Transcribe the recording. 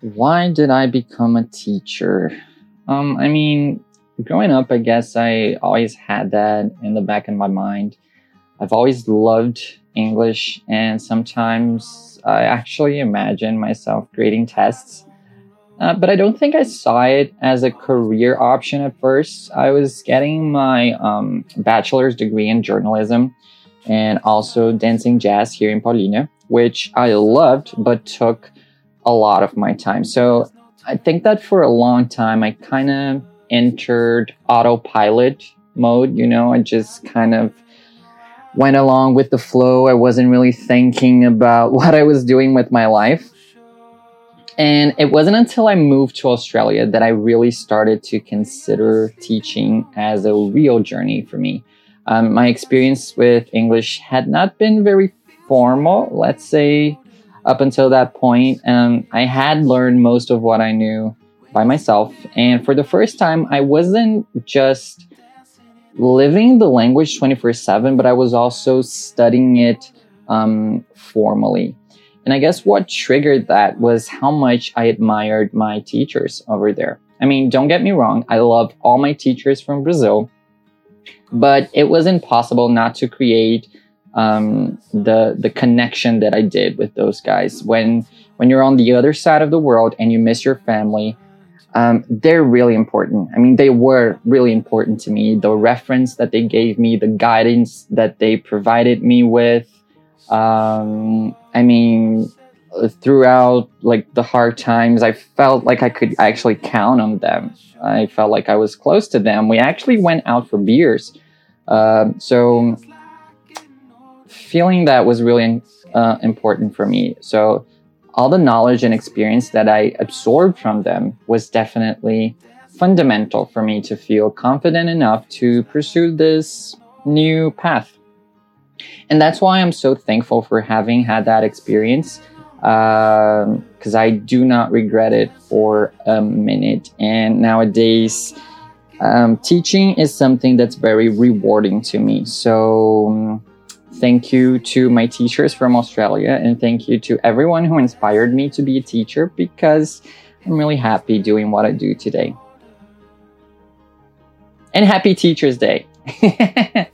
why did I become a teacher? Um, I mean, growing up, I guess I always had that in the back of my mind. I've always loved English, and sometimes I actually imagine myself grading tests. Uh, but I don't think I saw it as a career option at first. I was getting my um, bachelor's degree in journalism and also dancing jazz here in Paulínia, which I loved but took a lot of my time. So I think that for a long time, I kind of entered autopilot mode. You know, I just kind of went along with the flow. I wasn't really thinking about what I was doing with my life. And it wasn't until I moved to Australia that I really started to consider teaching as a real journey for me. Um, my experience with English had not been very formal, let's say, up until that point. Um, I had learned most of what I knew by myself. And for the first time, I wasn't just living the language 24 7, but I was also studying it um, formally. And I guess what triggered that was how much I admired my teachers over there. I mean, don't get me wrong, I love all my teachers from Brazil, but it was impossible not to create um, the the connection that I did with those guys. When when you're on the other side of the world and you miss your family, um, they're really important. I mean, they were really important to me. The reference that they gave me, the guidance that they provided me with. Um, I mean, throughout like the hard times, I felt like I could actually count on them. I felt like I was close to them. We actually went out for beers. Uh, so feeling that was really uh, important for me. So all the knowledge and experience that I absorbed from them was definitely fundamental for me to feel confident enough to pursue this new path. And that's why I'm so thankful for having had that experience because um, I do not regret it for a minute. And nowadays, um, teaching is something that's very rewarding to me. So, um, Thank you to my teachers from Australia, and thank you to everyone who inspired me to be a teacher because I'm really happy doing what I do today. And happy Teachers Day!